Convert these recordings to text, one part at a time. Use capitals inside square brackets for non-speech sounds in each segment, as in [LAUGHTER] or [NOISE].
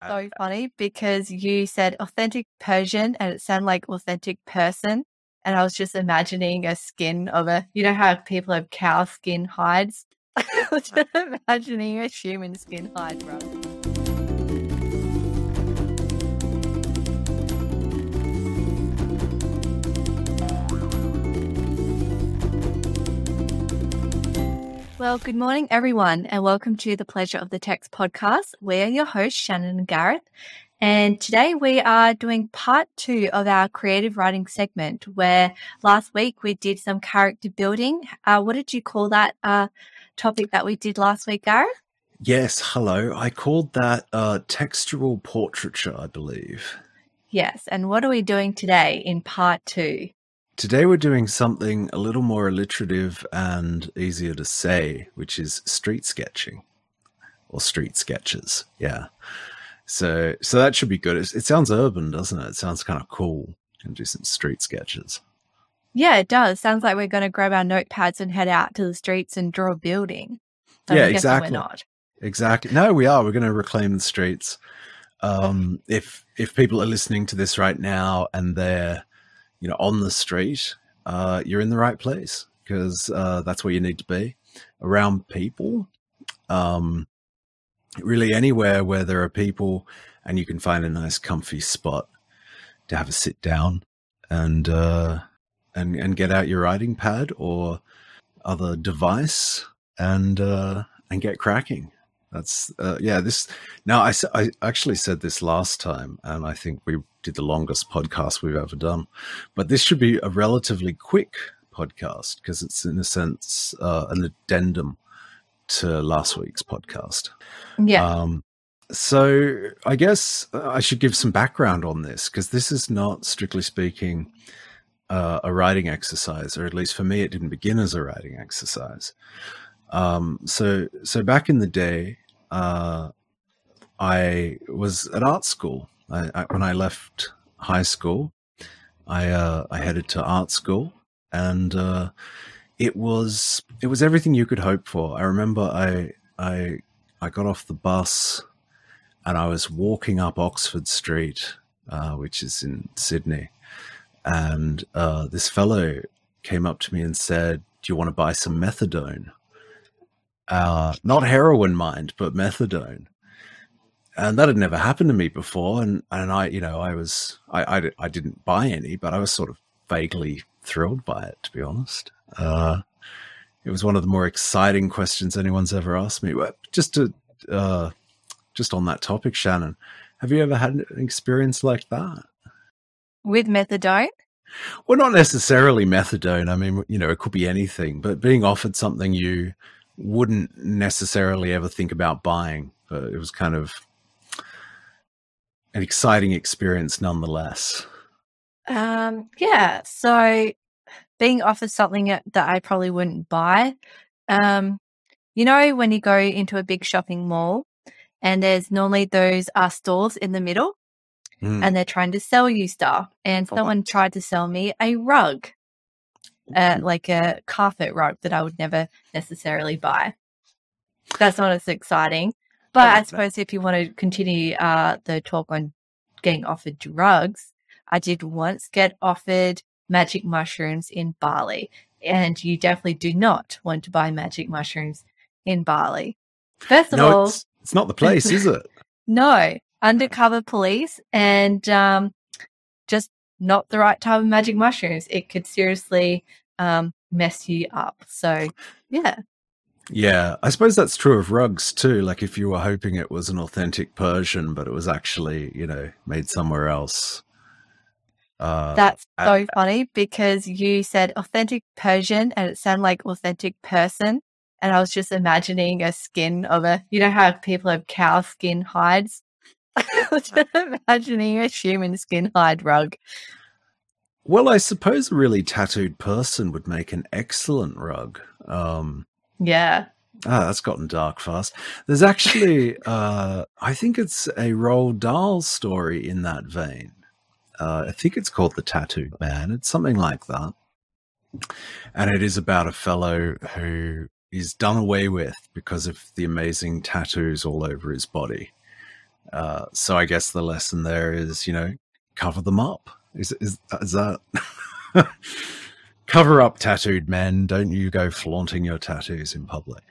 That's so funny because you said authentic Persian and it sounded like authentic person. And I was just imagining a skin of a, you know how people have cow skin hides? [LAUGHS] I was [LAUGHS] just imagining a human skin hide, bro. Well, good morning, everyone, and welcome to the Pleasure of the Text podcast. We're your hosts, Shannon and Gareth. And today we are doing part two of our creative writing segment, where last week we did some character building. Uh, what did you call that uh, topic that we did last week, Gareth? Yes, hello. I called that uh, textual portraiture, I believe. Yes. And what are we doing today in part two? Today we're doing something a little more alliterative and easier to say, which is street sketching or street sketches. Yeah. So, so that should be good. It, it sounds urban, doesn't it? It sounds kind of cool. And do some street sketches. Yeah, it does. Sounds like we're going to grab our notepads and head out to the streets and draw a building. yeah, exactly. We're not. Exactly. No, we are. We're going to reclaim the streets. Um, if if people are listening to this right now and they're you know, on the street, uh, you're in the right place because uh, that's where you need to be around people. Um, really, anywhere where there are people and you can find a nice, comfy spot to have a sit down and uh, and and get out your writing pad or other device and uh, and get cracking. That's uh, yeah. This now I I actually said this last time, and I think we the longest podcast we've ever done. But this should be a relatively quick podcast because it's in a sense uh, an addendum to last week's podcast. Yeah. Um, so I guess I should give some background on this because this is not strictly speaking uh, a writing exercise, or at least for me, it didn't begin as a writing exercise. Um, so so back in the day, uh, I was at art school I, I, when I left high school, I uh, I headed to art school, and uh, it was it was everything you could hope for. I remember I I I got off the bus, and I was walking up Oxford Street, uh, which is in Sydney, and uh, this fellow came up to me and said, "Do you want to buy some methadone?" Uh, not heroin, mind, but methadone and that had never happened to me before. And and I, you know, I was I I, I didn't buy any, but I was sort of vaguely thrilled by it, to be honest. Uh, it was one of the more exciting questions anyone's ever asked me. Just to uh, just on that topic, Shannon, have you ever had an experience like that with methadone? Well, not necessarily methadone. I mean, you know, it could be anything, but being offered something you wouldn't necessarily ever think about buying. But it was kind of an exciting experience nonetheless. Um, yeah. So being offered something that I probably wouldn't buy. Um, you know, when you go into a big shopping mall and there's normally those uh, stores in the middle mm. and they're trying to sell you stuff. And oh. someone tried to sell me a rug, uh, like a carpet rug that I would never necessarily buy. That's not as exciting. But I suppose if you want to continue uh, the talk on getting offered drugs, I did once get offered magic mushrooms in Bali. And you definitely do not want to buy magic mushrooms in Bali. First of no, all, it's, it's not the place, is it? [LAUGHS] No, undercover police and um, just not the right type of magic mushrooms. It could seriously um, mess you up. So, yeah. Yeah, I suppose that's true of rugs too. Like if you were hoping it was an authentic Persian, but it was actually, you know, made somewhere else. Uh, that's so at, funny because you said authentic Persian and it sounded like authentic person. And I was just imagining a skin of a, you know, how people have cow skin hides? [LAUGHS] I was imagining a human skin hide rug. Well, I suppose a really tattooed person would make an excellent rug. Um, yeah. Ah, that's gotten dark fast. There's actually, [LAUGHS] uh, I think it's a Roald Dahl story in that vein. Uh, I think it's called The Tattooed Man. It's something like that. And it is about a fellow who is done away with because of the amazing tattoos all over his body. Uh, so I guess the lesson there is, you know, cover them up. Is is, is that [LAUGHS] cover up tattooed men? Don't you go flaunting your tattoos in public?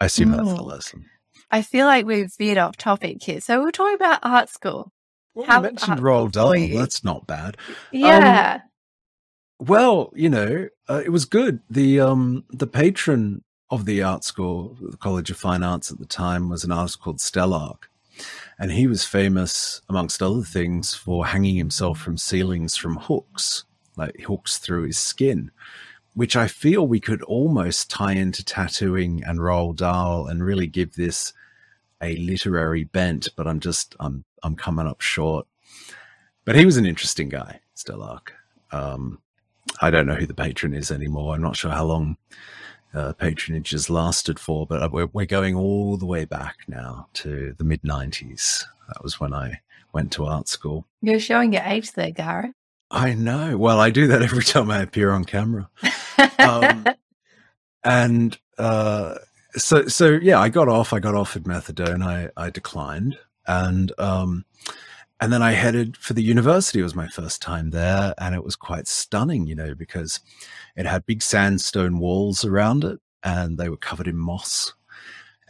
I assume that's the lesson. I feel like we've veered off topic here. So we're talking about art school. Well, How you mentioned Roald Dahl. That's not bad. Yeah. Um, well, you know, uh, it was good. The um the patron of the art school, the College of Fine Arts at the time, was an artist called Stelarc. And he was famous, amongst other things, for hanging himself from ceilings from hooks, like hooks through his skin, which I feel we could almost tie into tattooing and Roald Dahl and really give this a literary bent, but I'm just I'm I'm coming up short. But he was an interesting guy, Stelarc. Um, I don't know who the patron is anymore. I'm not sure how long uh, patronage has lasted for, but uh, we're, we're going all the way back now to the mid 90s. That was when I went to art school. You're showing your age there, Gareth. I know. Well, I do that every [LAUGHS] time I appear on camera. um, [LAUGHS] and uh, so, so yeah, I got off. I got offered methadone. I, I declined, and um, and then I headed for the university. It was my first time there, and it was quite stunning, you know, because it had big sandstone walls around it, and they were covered in moss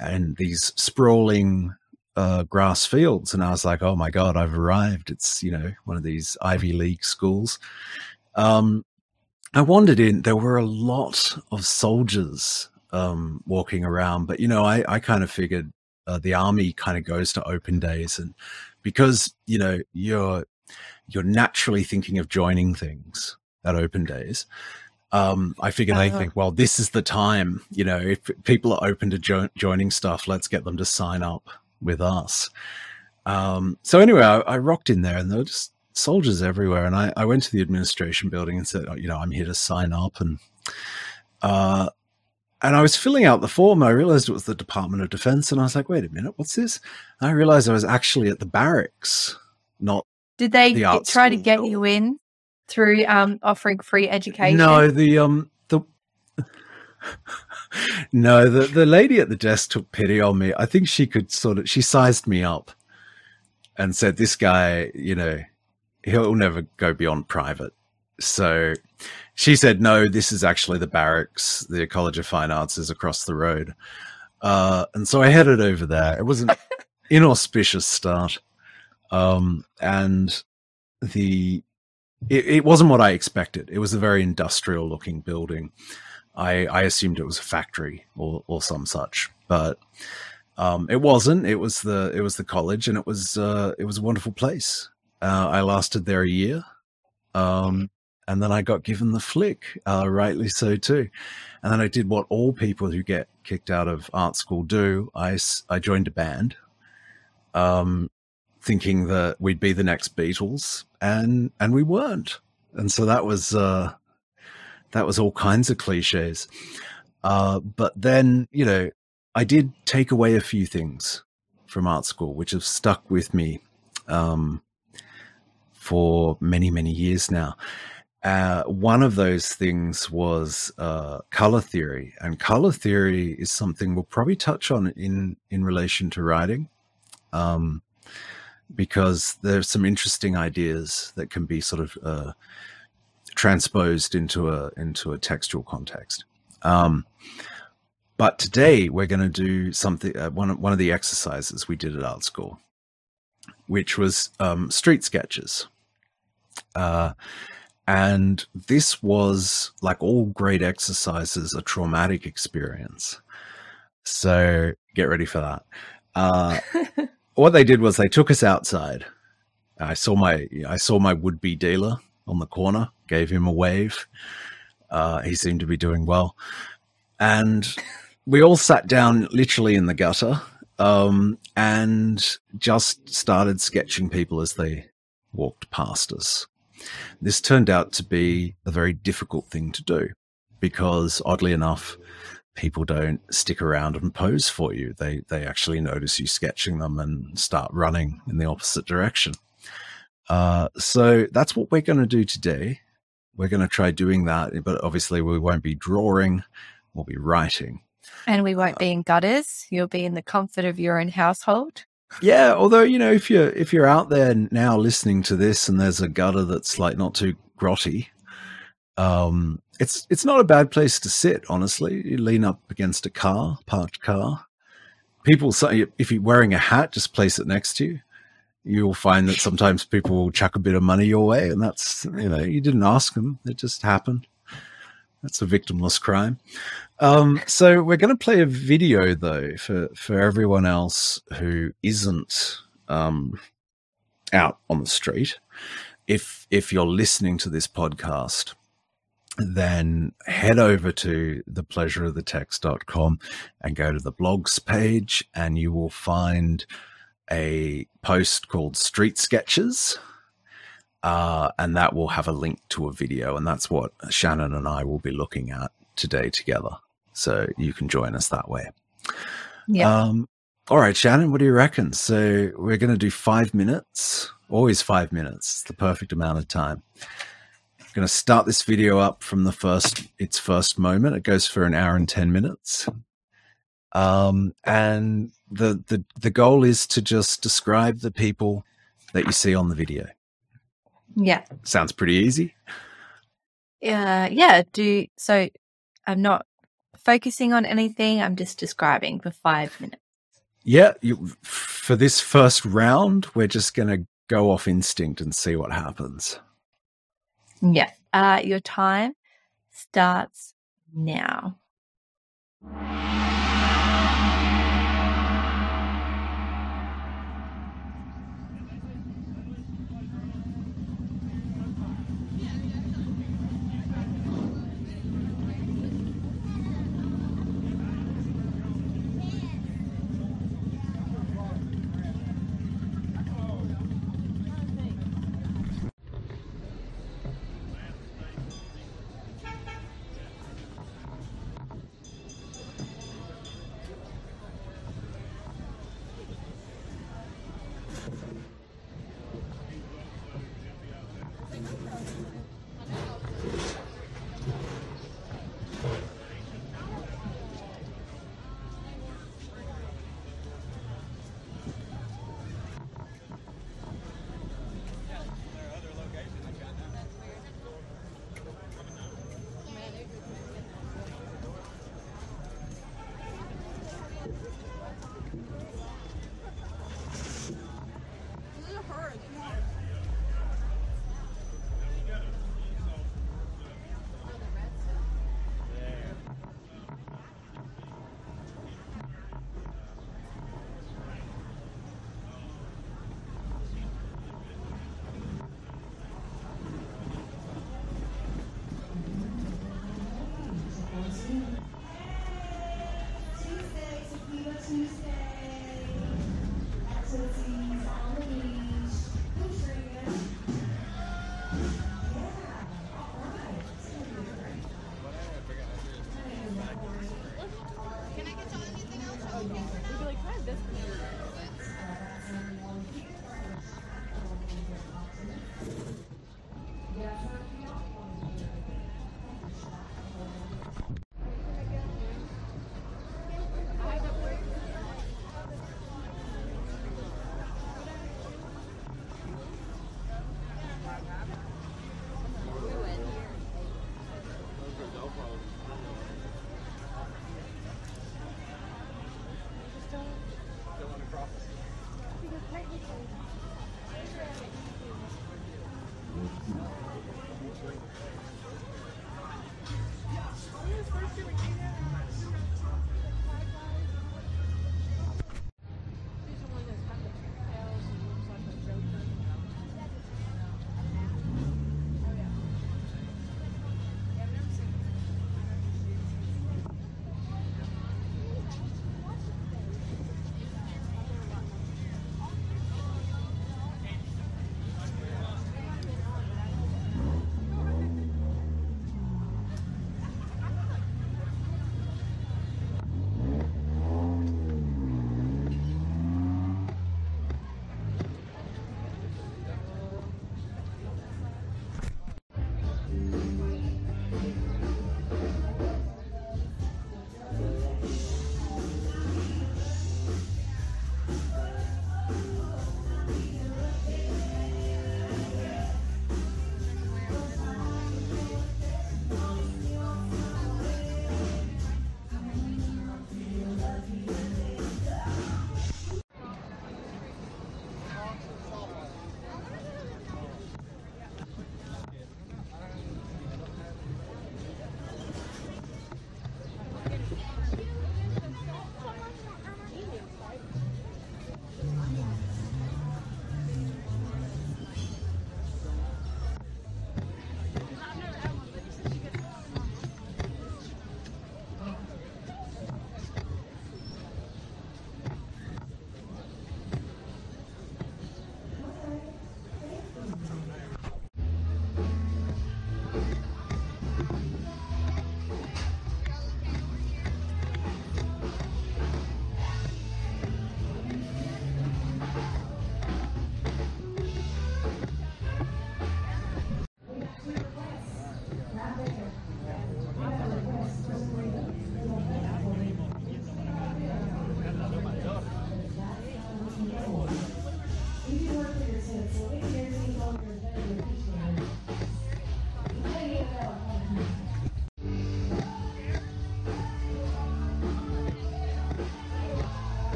and these sprawling uh, grass fields. And I was like, oh my God, I've arrived. It's, you know, one of these Ivy League schools. Um, I wandered in, there were a lot of soldiers um, walking around, but, you know, I, I kind of figured uh, the army kind of goes to open days and because, you know, you're, you're naturally thinking of joining things at open days um, I figure uh-huh. they think, well, this is the time. You know, if people are open to jo- joining stuff, let's get them to sign up with us. Um, so anyway, I, I, rocked in there, and there were just soldiers everywhere. And I, I, went to the administration building and said, oh, you know, I'm here to sign up, and uh, and I was filling out the form. I realized it was the Department of Defense, and I was like, wait a minute, what's this? And I realized I was actually at the barracks, not. Did they the try to get you in? through um, offering free education? No, the um the [LAUGHS] no the the lady at the desk took pity on me. I think she could sort of she sized me up and said, "This guy, you know, he'll never go beyond private." So she said, "No, this is actually the barracks. The College of Fine Arts is across the road." Uh, and so I headed over there. It was an [LAUGHS] inauspicious start, um, and the it, it, wasn't what I expected. It was a very industrial looking building. I, I assumed it was a factory or, or some such, but um, it wasn't. It was the it was the college, and it was uh, it was a wonderful place. Uh, I lasted there a year, um, and then I got given the flick, uh, rightly so too. And then I did what all people who get kicked out of art school do. I I joined a band. Um, thinking that we'd be the next Beatles, and and we weren't. And so that was uh, that was all kinds of cliches. Uh, but then you know, I did take away a few things from art school, which have stuck with me um, for many many years now. Uh, one of those things was uh, color theory, and color theory is something we'll probably touch on in in relation to writing. Um, because there's some interesting ideas that can be sort of uh, transposed into a into a textual context. Um, but today we're going to do something. Uh, one one of the exercises we did at art school, which was um, street sketches. Uh, and this was like all great exercises, a traumatic experience. So get ready for that. Uh, [LAUGHS] what they did was they took us outside. I saw my I saw my would be dealer on the corner, gave him a wave. Uh, he seemed to be doing well, and we all sat down literally in the gutter um, and just started sketching people as they walked past us. This turned out to be a very difficult thing to do because, oddly enough, people don't stick around and pose for you. They they actually notice you sketching them and start running in the opposite direction. Uh, so that's what we're going to do today. We're going to try doing that, but obviously we won't be drawing. We'll be writing, and we won't uh, be in gutters. You'll be in the comfort of your own household. Yeah, although you know, if you're if you're out there now listening to this, and there's a gutter that's like not too grotty, um, it's it's not a bad place to sit. Honestly, you lean up against a car, parked car. People say if you're wearing a hat, just place it next to you. You'll find that sometimes people will chuck a bit of money your way, and that's you know you didn't ask them; it just happened. That's a victimless crime. Um, so we're going to play a video though for for everyone else who isn't um, out on the street. If if you're listening to this podcast, then head over to thepleasureofthetext.com and go to the blogs page, and you will find a post called Street Sketches uh, and that will have a link to a video, and that's what Shannon and I will be looking at today together. So you can join us that way. Yeah. Um, all right, Shannon, what do you reckon? So we're going to do five minutes, always five minutes. It's the perfect amount of time. I'm going to start this video up from the first, its first moment. It goes for an hour and 10 minutes. Um, and the, the, the goal is to just describe the people that you see on the video. Yeah. Sounds pretty easy. Yeah. Yeah. Do so. I'm not focusing on anything. I'm just describing for five minutes. Yeah. You, for this first round, we're just going to go off instinct and see what happens. Yeah. Uh, your time starts now.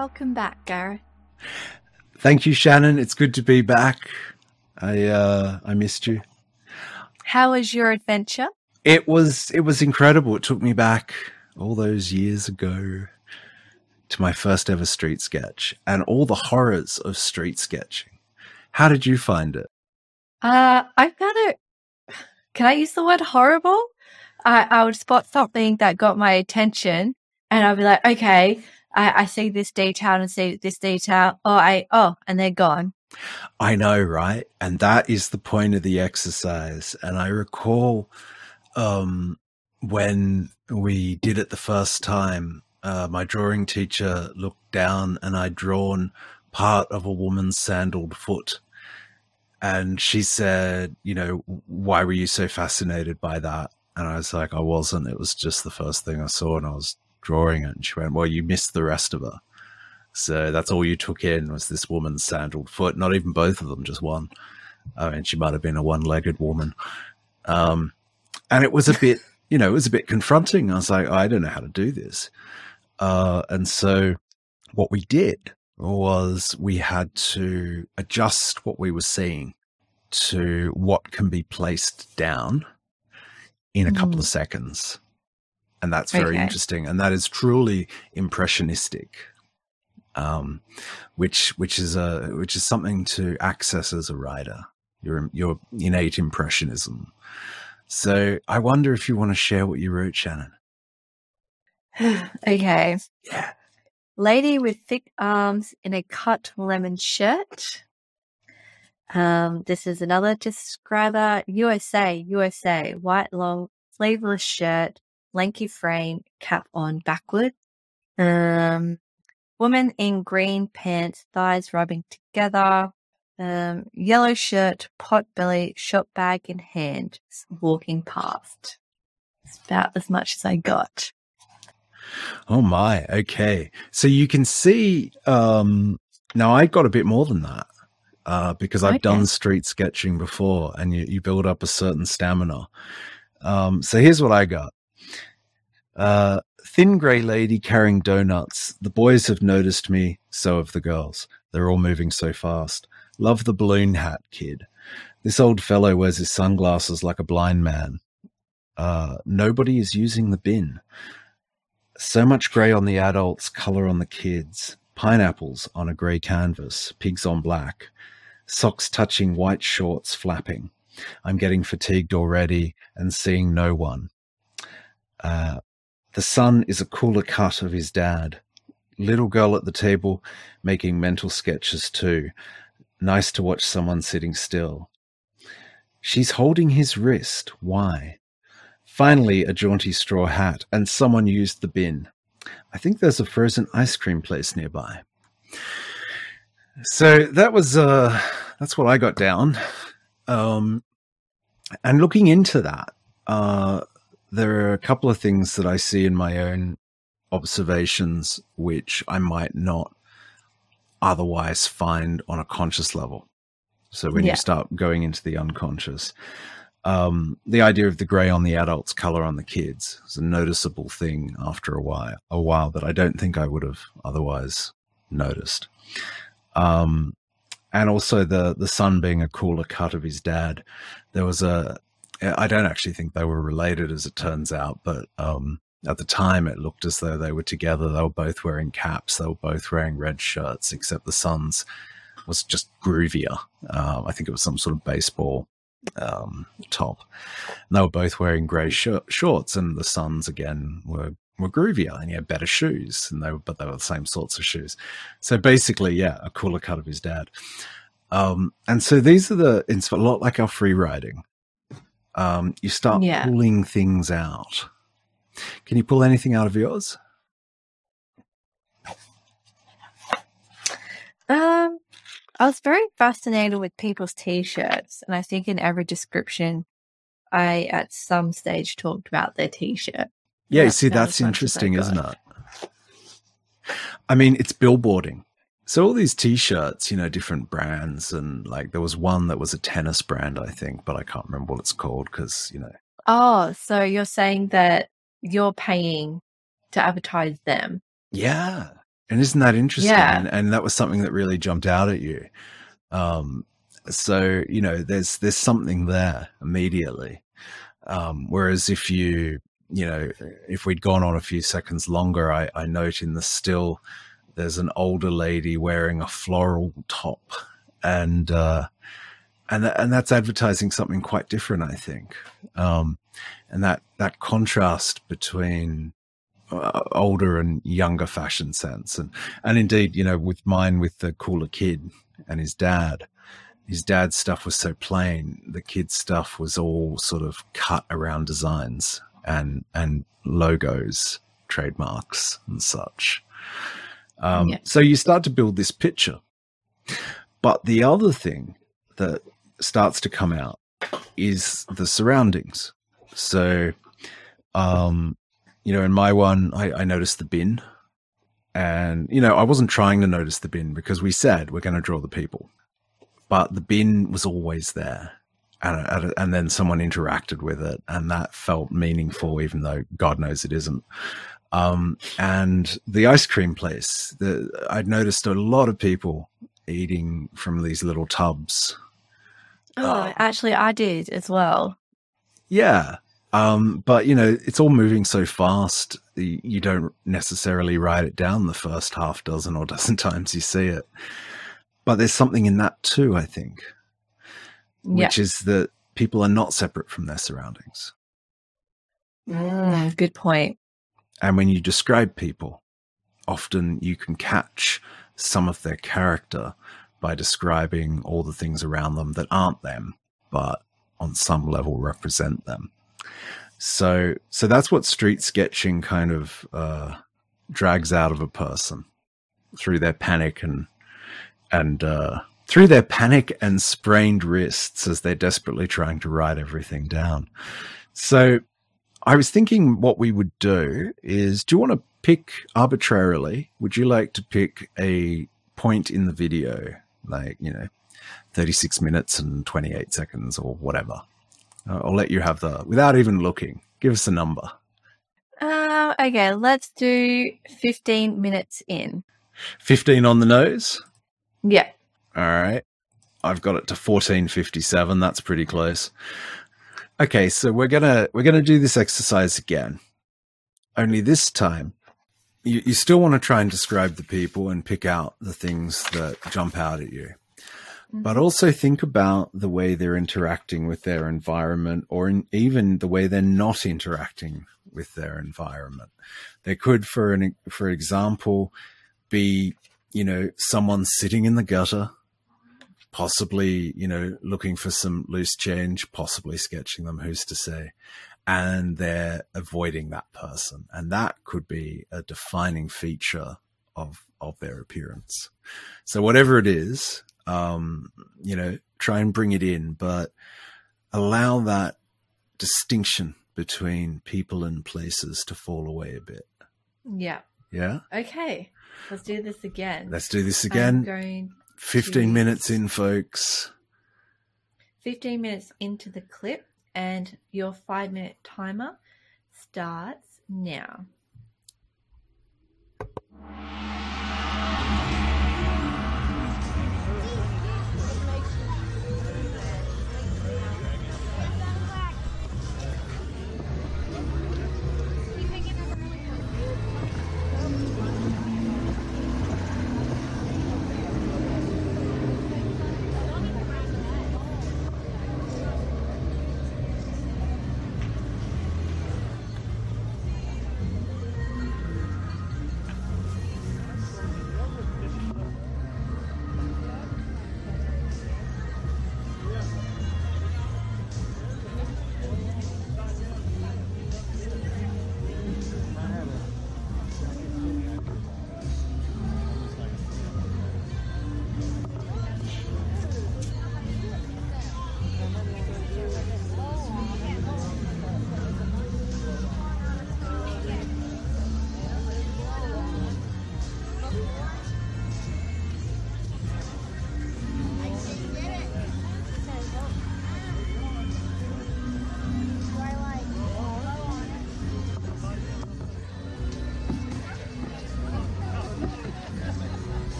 Welcome back, Gareth. Thank you, Shannon. It's good to be back. I uh, I missed you. How was your adventure? It was it was incredible. It took me back all those years ago to my first ever street sketch and all the horrors of street sketching. How did you find it? Uh, I found it. Can I use the word horrible? I, I would spot something that got my attention, and I'd be like, okay, I, I see this detail and see this detail. Oh, I, oh, and they're gone. I know, right? And that is the point of the exercise. And I recall um, when we did it the first time, uh, my drawing teacher looked down and I'd drawn part of a woman's sandaled foot. And she said, you know, why were you so fascinated by that? And I was like, I wasn't. It was just the first thing I saw and I was drawing it. And she went, Well, you missed the rest of her. So that's all you took in was this woman's sandaled foot. Not even both of them, just one. I mean, she might have been a one legged woman. Um, and it was a bit, you know, it was a bit confronting. I was like, I don't know how to do this. Uh, and so what we did was we had to adjust what we were seeing to what can be placed down in a couple mm. of seconds and that's very okay. interesting and that is truly impressionistic um, which which is a which is something to access as a writer your your innate impressionism. So i wonder if you want to share what you wrote shannon. [SIGHS] Okay. Yeah. Lady with thick arms in a cut lemon shirt. Um, this is another describer usa usa white long sleeveless shirt lanky frame, cap on backward. Um, woman in green pants, thighs rubbing together. Um, yellow shirt, pot belly, shop bag in hand, walking past. It's about as much as I got. Oh my, okay. So you can see, um, now I got a bit more than that. Uh, because I've okay. done street sketching before and you, you build up a certain stamina. Um, so here's what I got. Uh, thin grey lady carrying donuts. The boys have noticed me, so have the girls. They're all moving so fast. Love the balloon hat, kid. This old fellow wears his sunglasses like a blind man. Uh, nobody is using the bin. So much grey on the adults, colour on the kids. Pineapples on a grey canvas, pigs on black. Socks touching white shorts flapping. I'm getting fatigued already and seeing no one. Uh, the son is a cooler cut of his dad. Little girl at the table making mental sketches too. Nice to watch someone sitting still. She's holding his wrist. Why? Finally, a jaunty straw hat, and someone used the bin. I think there's a frozen ice cream place nearby. So that was uh, that's what I got down. Um, and looking into that, uh, there are a couple of things that I see in my own observations which I might not otherwise find on a conscious level. So when yeah. you start going into the unconscious, um, the idea of the gray on the adults, color on the kids is a noticeable thing after a while, a while that I don't think I would have otherwise noticed. Um, and also the the son being a cooler cut of his dad. There was a I don't actually think they were related, as it turns out, but um, at the time it looked as though they were together. They were both wearing caps. They were both wearing red shirts, except the son's was just groovier. Um, I think it was some sort of baseball um, top. And they were both wearing grey shorts, and the sons again were were groovier, and he had better shoes, and they were but they were the same sorts of shoes. So basically, yeah, a cooler cut of his dad. Um, and so these are the it's a lot like our free writing um, you start yeah. pulling things out. Can you pull anything out of yours? Um, I was very fascinated with people's t-shirts, and I think in every description, I at some stage talked about their t-shirt. Yeah, you see, that's interesting, isn't it? I mean, it's billboarding. So all these t-shirts, you know, different brands, and like there was one that was a tennis brand, I think, but I can't remember what it's called because you know. Oh, so you're saying that you're paying to advertise them? Yeah, and isn't that interesting? Yeah. And, and that was something that really jumped out at you. Um, so you know, there's there's something there immediately. Um, whereas if you you know, if we'd gone on a few seconds longer, I, I note in the still there's an older lady wearing a floral top, and uh, and th- and that's advertising something quite different, I think. Um, and that that contrast between uh, older and younger fashion sense, and and indeed, you know, with mine with the cooler kid and his dad. His dad's stuff was so plain. The kid's stuff was all sort of cut around designs and and logos, trademarks, and such. Um, yeah. So you start to build this picture. But the other thing that starts to come out is the surroundings. So, um, you know, in my one, I, I noticed the bin. And, you know, I wasn't trying to notice the bin because we said we're going to draw the people. But the bin was always there and, and then someone interacted with it and that felt meaningful even though god knows it isn't um, and the ice cream place the, i'd noticed a lot of people eating from these little tubs oh uh, actually i did as well yeah um, but you know it's all moving so fast you don't necessarily write it down the first half dozen or [LAUGHS] dozen times you see it but there's something in that too i think which yeah. is that people are not separate from their surroundings. Mm, good point. And when you describe people, often you can catch some of their character by describing all the things around them that aren't them, but on some level represent them. So, so that's what street sketching kind of uh, drags out of a person through their panic and and uh, through their panic and sprained wrists as they're desperately trying to write everything down. So I was thinking what we would do is do you want to pick arbitrarily? Would you like to pick a point in the video, like, you know, 36 minutes and 28 seconds or whatever? I'll let you have the, without even looking, give us a number. Uh, okay, let's do 15 minutes in. 15 on the nose? Yeah. All right. I've got it to 1457. That's pretty close. Okay, so we're going to we're to do this exercise again. Only this time you, you still want to try and describe the people and pick out the things that jump out at you. Mm-hmm. But also think about the way they're interacting with their environment or in, even the way they're not interacting with their environment. They could for an for example be, you know, someone sitting in the gutter possibly, you know, looking for some loose change, possibly sketching them, who's to say? And they're avoiding that person. And that could be a defining feature of, of their appearance. So whatever it is, um, you know, try and bring it in, but allow that distinction between people and places to fall away a bit. Yeah. Yeah. Okay. Let's do this again. Let's do this again. I'm going 15 mm. minutes in, folks. 15 minutes into the clip, and your five minute timer starts now.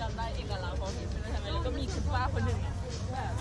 จำได้เอกลักษณ์ของพี่ใช่ไหมแล้วก็มีคุณป้าคนหนึ่งแบบ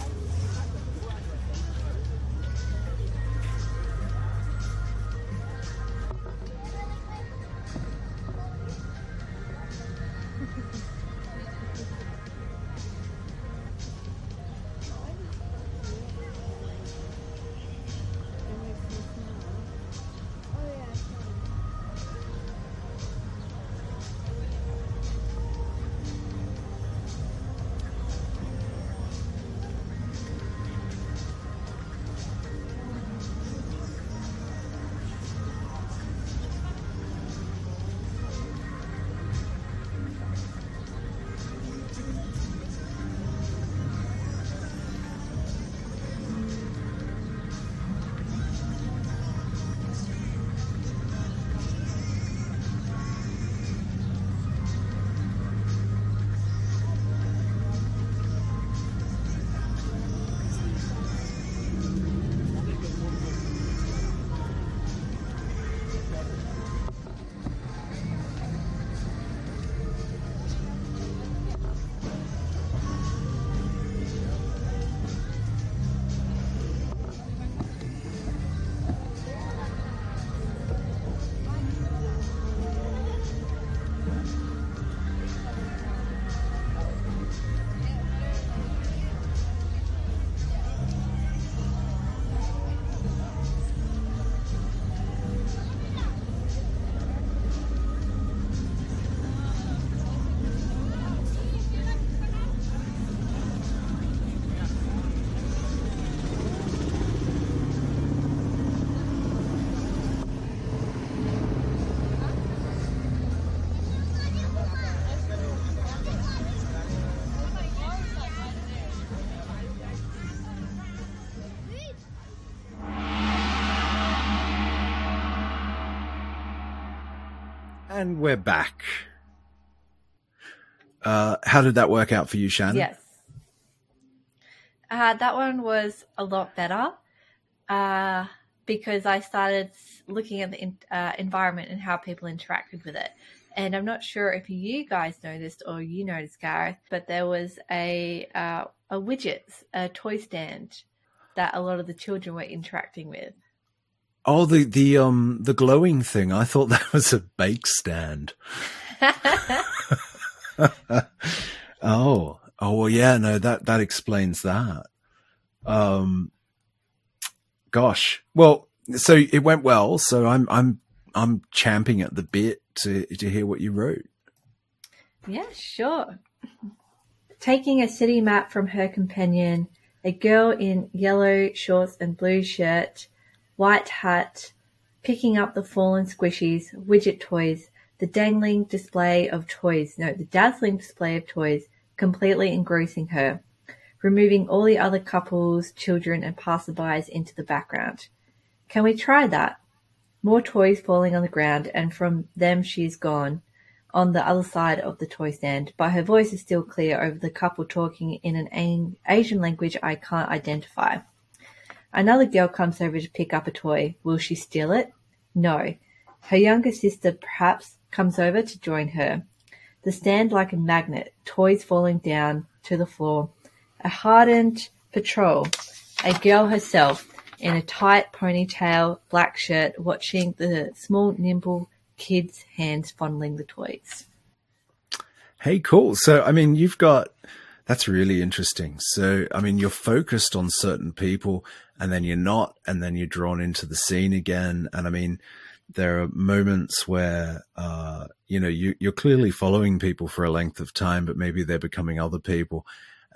And we're back. Uh, how did that work out for you, Shannon? Yes. Uh, that one was a lot better uh, because I started looking at the in, uh, environment and how people interacted with it. And I'm not sure if you guys noticed or you noticed, Gareth, but there was a uh, a widget, a toy stand that a lot of the children were interacting with. Oh, the the um the glowing thing. I thought [LAUGHS] that was a bake stand. [LAUGHS] oh, oh well, yeah. No, that that explains that. Um, gosh. Well, so it went well. So I'm I'm I'm champing at the bit to to hear what you wrote. Yeah, sure. Taking a city map from her companion, a girl in yellow shorts and blue shirt, white hat, picking up the fallen squishies, widget toys, the dangling display of toys, no, the dazzling display of toys, completely engrossing her, removing all the other couples, children, and passerbys into the background. Can we try that? More toys falling on the ground, and from them she is gone, on the other side of the toy stand, but her voice is still clear over the couple talking in an Asian language I can't identify. Another girl comes over to pick up a toy. Will she steal it? No. Her younger sister perhaps comes over to join her. The stand like a magnet, toys falling down to the floor. A hardened patrol, a girl herself, in a tight ponytail, black shirt, watching the small, nimble kids' hands fondling the toys. Hey, cool. So, I mean, you've got that's really interesting. So, I mean, you're focused on certain people and then you're not, and then you're drawn into the scene again. And I mean, there are moments where, uh, you know, you, you're clearly following people for a length of time, but maybe they're becoming other people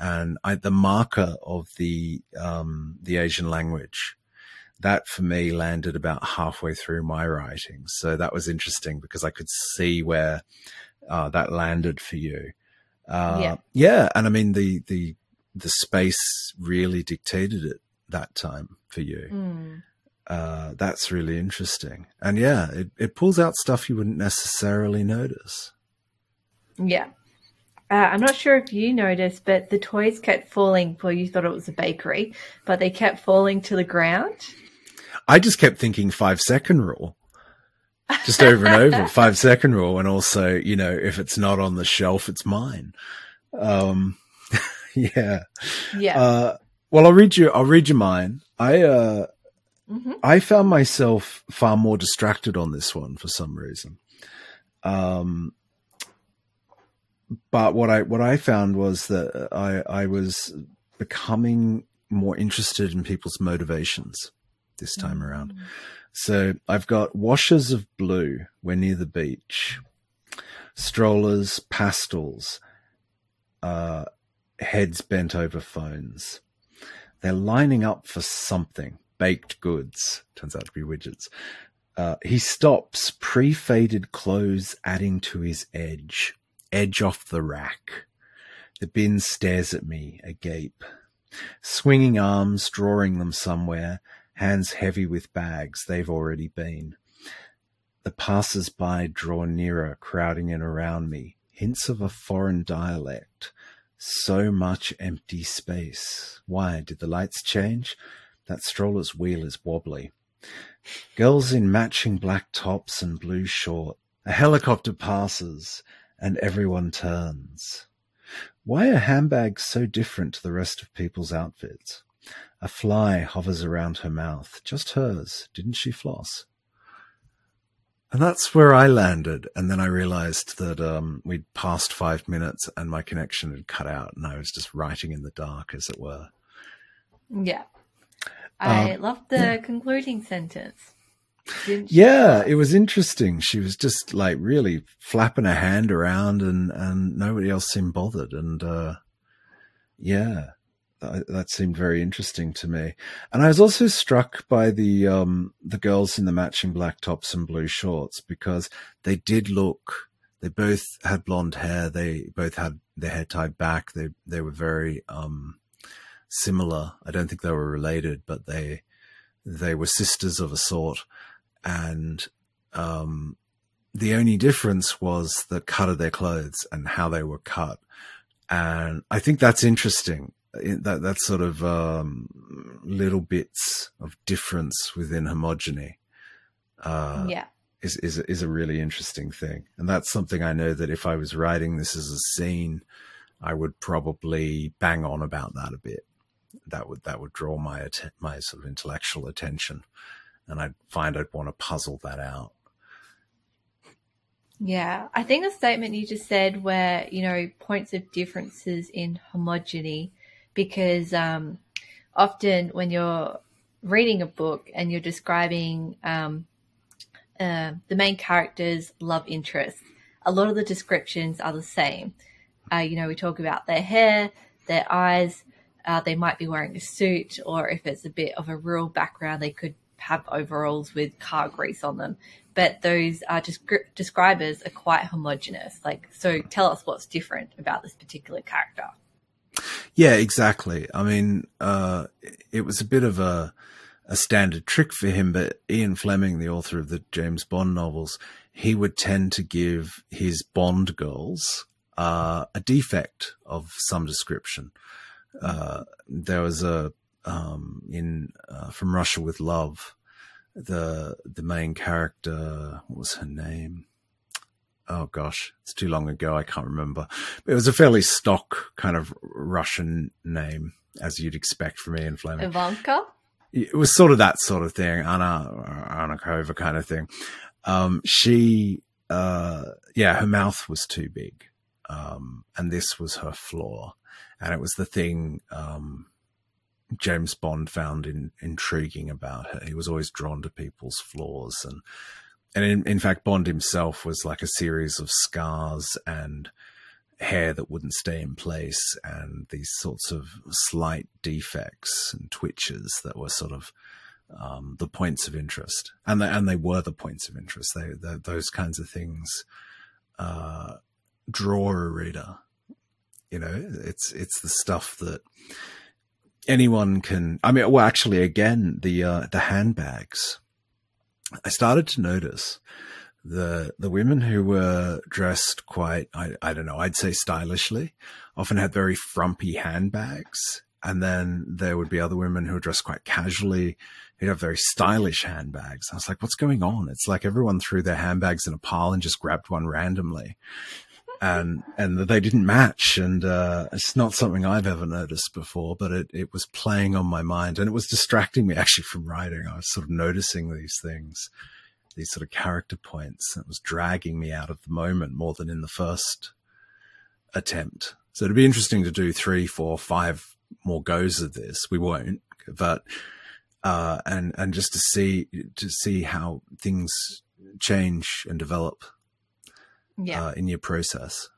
and I, the marker of the um, the Asian language that for me landed about halfway through my writing. So that was interesting because I could see where uh, that landed for you. Uh, yeah, yeah, and I mean the the the space really dictated it that time for you. Mm. Uh, that's really interesting, and yeah, it, it pulls out stuff you wouldn't necessarily notice. Yeah, uh, I'm not sure if you noticed, but the toys kept falling. Well, you thought it was a bakery, but they kept falling to the ground. I just kept thinking five second rule, just over and over, five second rule, and also, you know, if it's not on the shelf, it's mine. Um, [LAUGHS] yeah, yeah. Uh, well, I'll read you. I'll read you mine. I uh, mm-hmm. I found myself far more distracted on this one for some reason. Um, but what I what I found was that I I was becoming more interested in people's motivations this time mm. around. So I've got washes of blue. We're near the beach. Strollers, pastels, uh, heads bent over phones. They're lining up for something. Baked goods. Turns out to be widgets. Uh, he stops, pre faded clothes adding to his edge edge off the rack. The bin stares at me, agape. Swinging arms, drawing them somewhere, hands heavy with bags they've already been. The passers-by draw nearer, crowding in around me. Hints of a foreign dialect. So much empty space. Why? Did the lights change? That stroller's wheel is wobbly. Girls in matching black tops and blue shorts. A helicopter passes and everyone turns. Why are handbags so different to the rest of people's outfits? A fly hovers around her mouth, just hers. Didn't she floss? And that's where I landed. And then I realized that um, we'd passed five minutes and my connection had cut out, and I was just writing in the dark, as it were. Yeah. I um, loved the yeah. concluding sentence yeah, it was interesting. She was just like really flapping her hand around, and and nobody else seemed bothered. And uh, yeah, that, seemed very interesting to me. And I was also struck by the um, the girls in the matching black tops and blue shorts because they did look. They both had blonde hair. They both had their hair tied back. They they were very um, similar. I don't think they were related, but they they were sisters of a sort and um, the only difference was the cut of their clothes and how they were cut. And I think that's interesting. That that sort of um, little bits of difference within homogeny. Uh, yeah, is is is a really interesting thing, and that's something I know that if I was writing this as a scene, I would probably bang on about that a bit. That would that would draw my my sort of intellectual attention, and I'd find I'd want to puzzle that out. Yeah, I think the statement you just said, where you know points of differences in homogeny, because um, often when you're reading a book and you're describing um, uh, the main character's love interests, a lot of the descriptions are the same. Uh, you know, we talk about their hair, their eyes. Uh, they might be wearing a suit, or if it's a bit of a rural background, they could have overalls with car grease on them but those uh, descri- describers are quite homogenous. Like, so tell us what's different about this particular character. Yeah, exactly. I mean, uh, it was a bit of a, a standard trick for him, but Ian Fleming, the author of the James Bond novels, he would tend to give his Bond girls uh, a defect of some description. Uh, there was a um, in uh, from Russia with Love the the main character what was her name oh gosh it's too long ago i can't remember. But it was a fairly stock kind of russian name as you'd expect from ian fleming. Ivanka? It was sort of that sort of thing anna Anakova kind of thing. Um, she uh, yeah her mouth was too big um, and this was her flaw and it was the thing um, James Bond found in, intriguing about her. He was always drawn to people's flaws, and and in, in fact, Bond himself was like a series of scars and hair that wouldn't stay in place, and these sorts of slight defects and twitches that were sort of um, the points of interest, and they, and they were the points of interest. They, they those kinds of things uh, draw a reader. You know, it's it's the stuff that anyone can. I mean, well, actually, again, the uh, the handbags. I started to notice the the women who were dressed quite I, I don't know I'd say stylishly often had very frumpy handbags. And then there would be other women who were dressed quite casually who'd have very stylish handbags. I was like what's going on? It's like everyone threw their handbags in a pile and just grabbed one randomly and and they didn't match. And uh, it's not something I've ever noticed before, but it it was playing on my mind, and it was distracting me [LAUGHS] actually from writing. I was sort of noticing these things, these sort of character points. that was dragging me out of the moment more than in the first attempt. So it'd be interesting to do three, four, five more goes of this. We won't, but uh, and and just to see to see how things change and develop yeah. uh, in your process?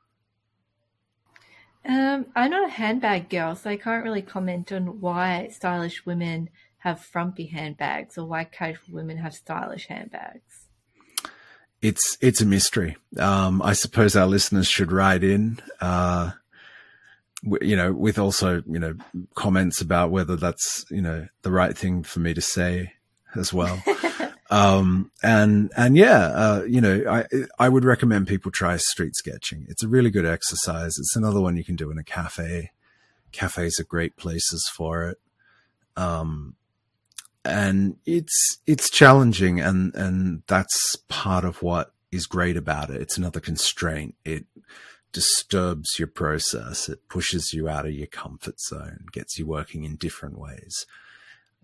Um, I'm not a handbag girl, so I can't really comment on why stylish women have frumpy handbags or why casual women have stylish handbags. It's it's a mystery. Um, I suppose our listeners should write in, uh, you know, with also you know comments about whether that's you know the right thing for me to say as well. [LAUGHS] Um, and, and yeah, uh, you know, I, I would recommend people try street sketching. It's a really good exercise. It's another one you can do in a cafe. Cafes are great places for it. Um, and it's, it's challenging and, and that's part of what is great about it. It's another constraint. It disturbs your process. It pushes you out of your comfort zone, gets you working in different ways.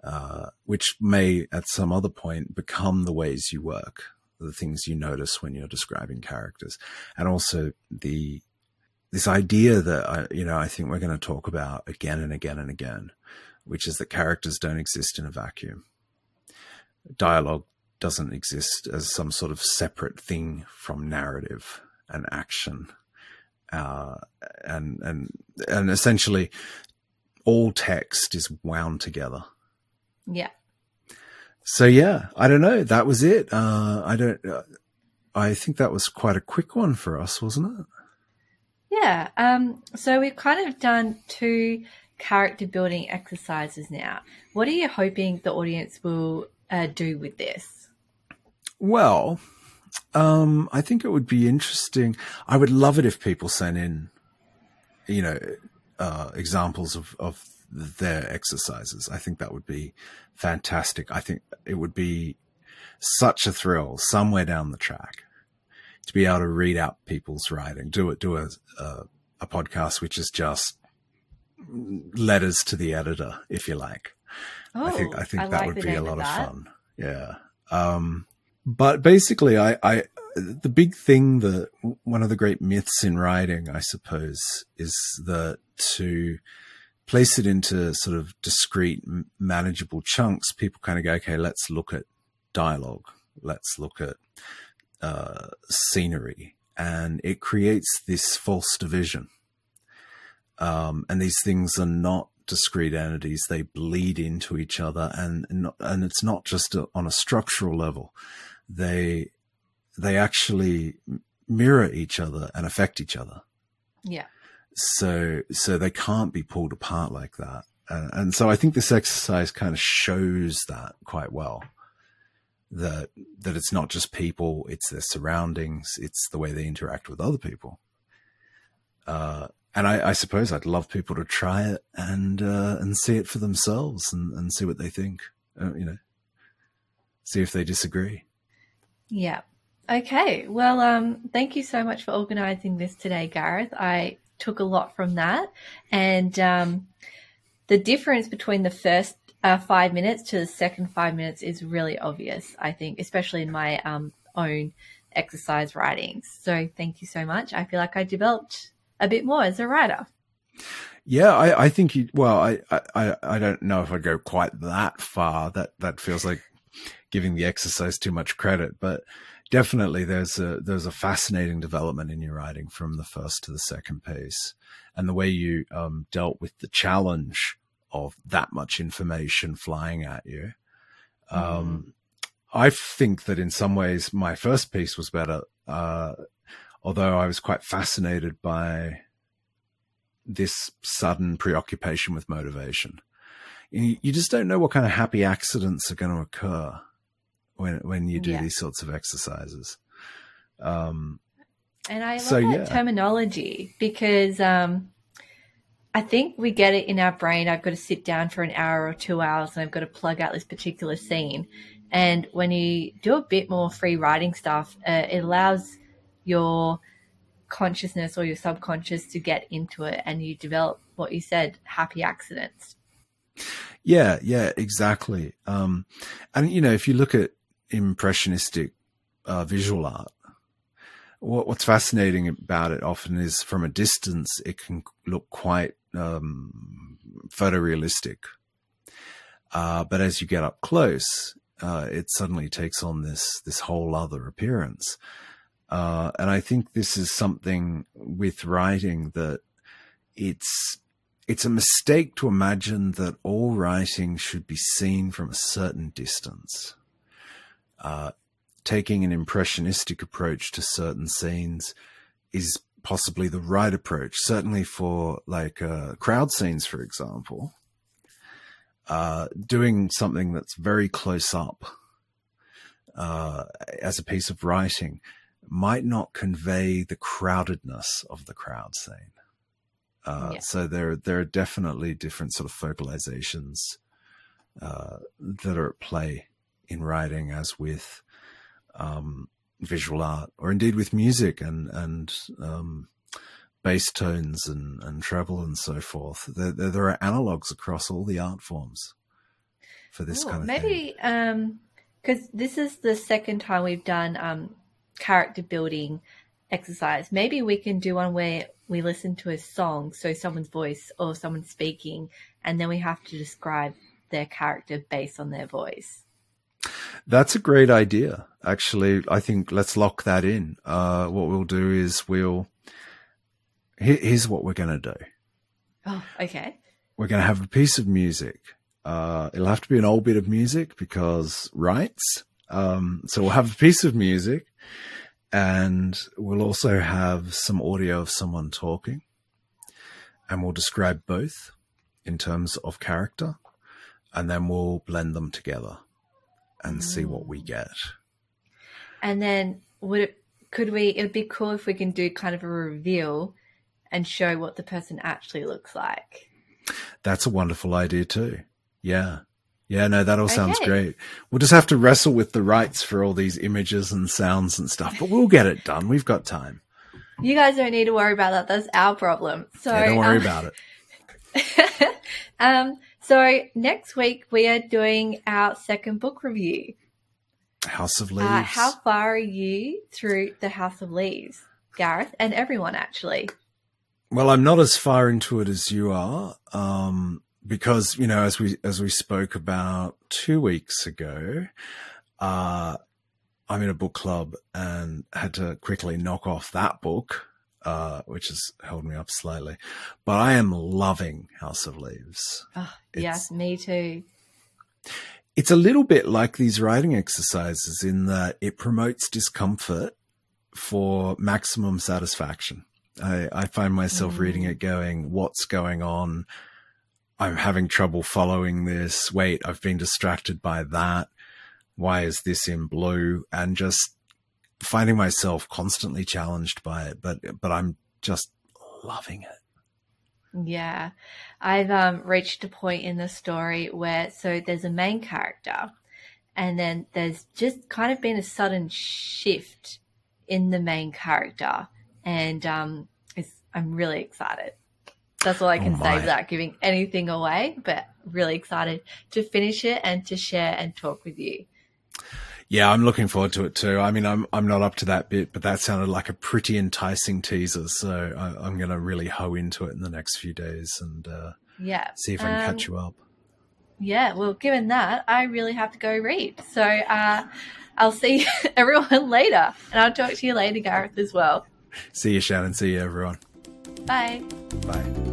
Uh, which may at some other point become the ways you work, the things you notice when you're describing characters, and also the this idea that I, you know I think we're going to talk about again and again and again, which is that characters don't exist in a vacuum. Dialogue doesn't exist as some sort of separate thing from narrative and action, uh, and and and essentially all text is wound together yeah. So yeah, I don't know. That was it. Uh, I don't. Uh, I think that was quite a quick one for us, wasn't it? Yeah. Um, so we've kind of done two character building exercises now. What are you hoping the audience will uh, do with this? Well, Um, I think it would be interesting. I would love it if people sent in, you know, uh, examples of, of their exercises. I think that would be fantastic. I think it would be such a thrill somewhere down the track to be able to read out people's writing, do it, do a, a, a podcast which is just letters to the editor, if you like. Oh, I think I think I that like would be a lot of of fun. Yeah. Um, but basically, I, I the big thing that one of the great myths in writing, I suppose, is that to place it into sort of discrete, manageable chunks, people kind of go, okay, let's look at dialogue, let's look at uh, scenery, and it creates this false division. Um, and these things are not discrete entities; they bleed into each other, and and, it's not just a, on a structural level. They they actually mirror each other and affect each other. Yeah. So so they can't be pulled apart like that. Uh, and so I think this exercise kind of shows that quite well. That that it's not just people; it's their surroundings, it's the way they interact with other people. Uh, and I, I suppose I'd love people to try it and uh, and see it for themselves and, and see what they think. Uh, you know, see if they disagree. Yeah. Okay. Well, um, thank you so much for organizing this today, Gareth. I took a lot from that. And um, the difference between the first uh, five minutes to the second five minutes is really obvious, I think, especially in my um, own exercise writings. So thank you so much. I feel like I developed a bit more as a writer. Yeah, I, I think you. Well, I, I, I don't know if I'd go quite that far. That that feels like giving the exercise too much credit, but definitely there's a there's a fascinating development in your writing from the first to the second piece, and the way you um, dealt with the challenge of that much information flying at you. Um, I think that in some ways my first piece was better, uh, although I was quite fascinated by this sudden preoccupation with motivation. You, you just don't know what kind of happy accidents are going to occur when when you do Yeah. these sorts of exercises. Um, And I love So, that yeah. terminology because um, I think we get it in our brain. I've got to sit down for an hour or two hours and I've got to plug out this particular scene. And when you do a bit more free writing stuff, uh, it allows your consciousness or your subconscious to get into it and you develop what you said happy accidents. Yeah, yeah, exactly. Um, and you know, if you look at impressionistic uh, visual art, what, what's fascinating about it often is from a distance, it can look quite um, photorealistic. Uh, but as you get up close, uh, it suddenly takes on this this whole other appearance. Uh, and I think this is something with writing that it's it's a mistake to imagine that all writing should be seen from a certain distance. Uh, taking an impressionistic approach to certain scenes is possibly the right approach, certainly for like uh, crowd scenes, for example. Uh, doing something that's very close up uh, as a piece of writing might not convey the crowdedness of the crowd scene. Uh, Yeah. So there, there are definitely different sort of focalizations uh, that are at play in writing, as with um, visual art, or indeed with music and and um, bass tones and and treble and so forth. There, there, there are analogs across all the art forms for this Ooh, kind of thing. maybe um because this is the second time we've done um character building exercise maybe we can do one where we listen to a song so someone's voice or someone speaking and then we have to describe their character based on their voice That's a great idea. Actually, I think let's lock that in. Uh, what we'll do is we'll. Here, here's what we're going to do. oh okay We're going to have a piece of music. Uh, it'll have to be an old bit of music because rights. Um, so we'll have a piece of music and we'll also have some audio of someone talking and we'll describe both in terms of character and then we'll blend them together and see what we get. and then would it could we it'd be cool if we can do kind of a reveal and show what the person actually looks like. That's a wonderful idea too. Yeah. Yeah, no, that all sounds okay. great. We'll just have to wrestle with the rights for all these images and sounds and stuff, but we'll get it done. We've got time. You guys don't need to worry about that. That's our problem. So yeah, don't worry um, about it. [LAUGHS] um, so next week we are doing our second book review. House of Leaves. Uh, how far are you through the House of Leaves, Gareth, and everyone actually? Well, I'm not as far into it as you are, um, because you know, as we as we spoke about two weeks ago, uh, I'm in a book club and had to quickly knock off that book, uh, which has held me up slightly. But I am loving House of Leaves. Oh, yes, me too. It's a little bit like these writing exercises in that it promotes discomfort for maximum satisfaction. I, I find myself mm. reading it going, what's going on? I'm having trouble following this. Wait, I've been distracted by that. Why is this in blue? And just finding myself constantly challenged by it. But, but I'm just loving it. Yeah. I've um, reached a point in the story where, so there's a main character, and then there's just kind of been a sudden shift in the main character. And um, I'm really excited. That's all I can oh say without giving anything away, but really excited to finish it and to share and talk with you. Yeah, I'm looking forward to it too. I mean, I'm I'm not up to that bit, but that sounded like a pretty enticing teaser. So I, am going to really hoe into it in the next few days and uh, yeah, see if I can um, catch you up. Yeah, well, given that, I really have to go read. So uh, I'll see [LAUGHS] everyone later, and I'll talk to you later, Gareth, as well. See you, Shannon. See you, everyone. Bye. Bye.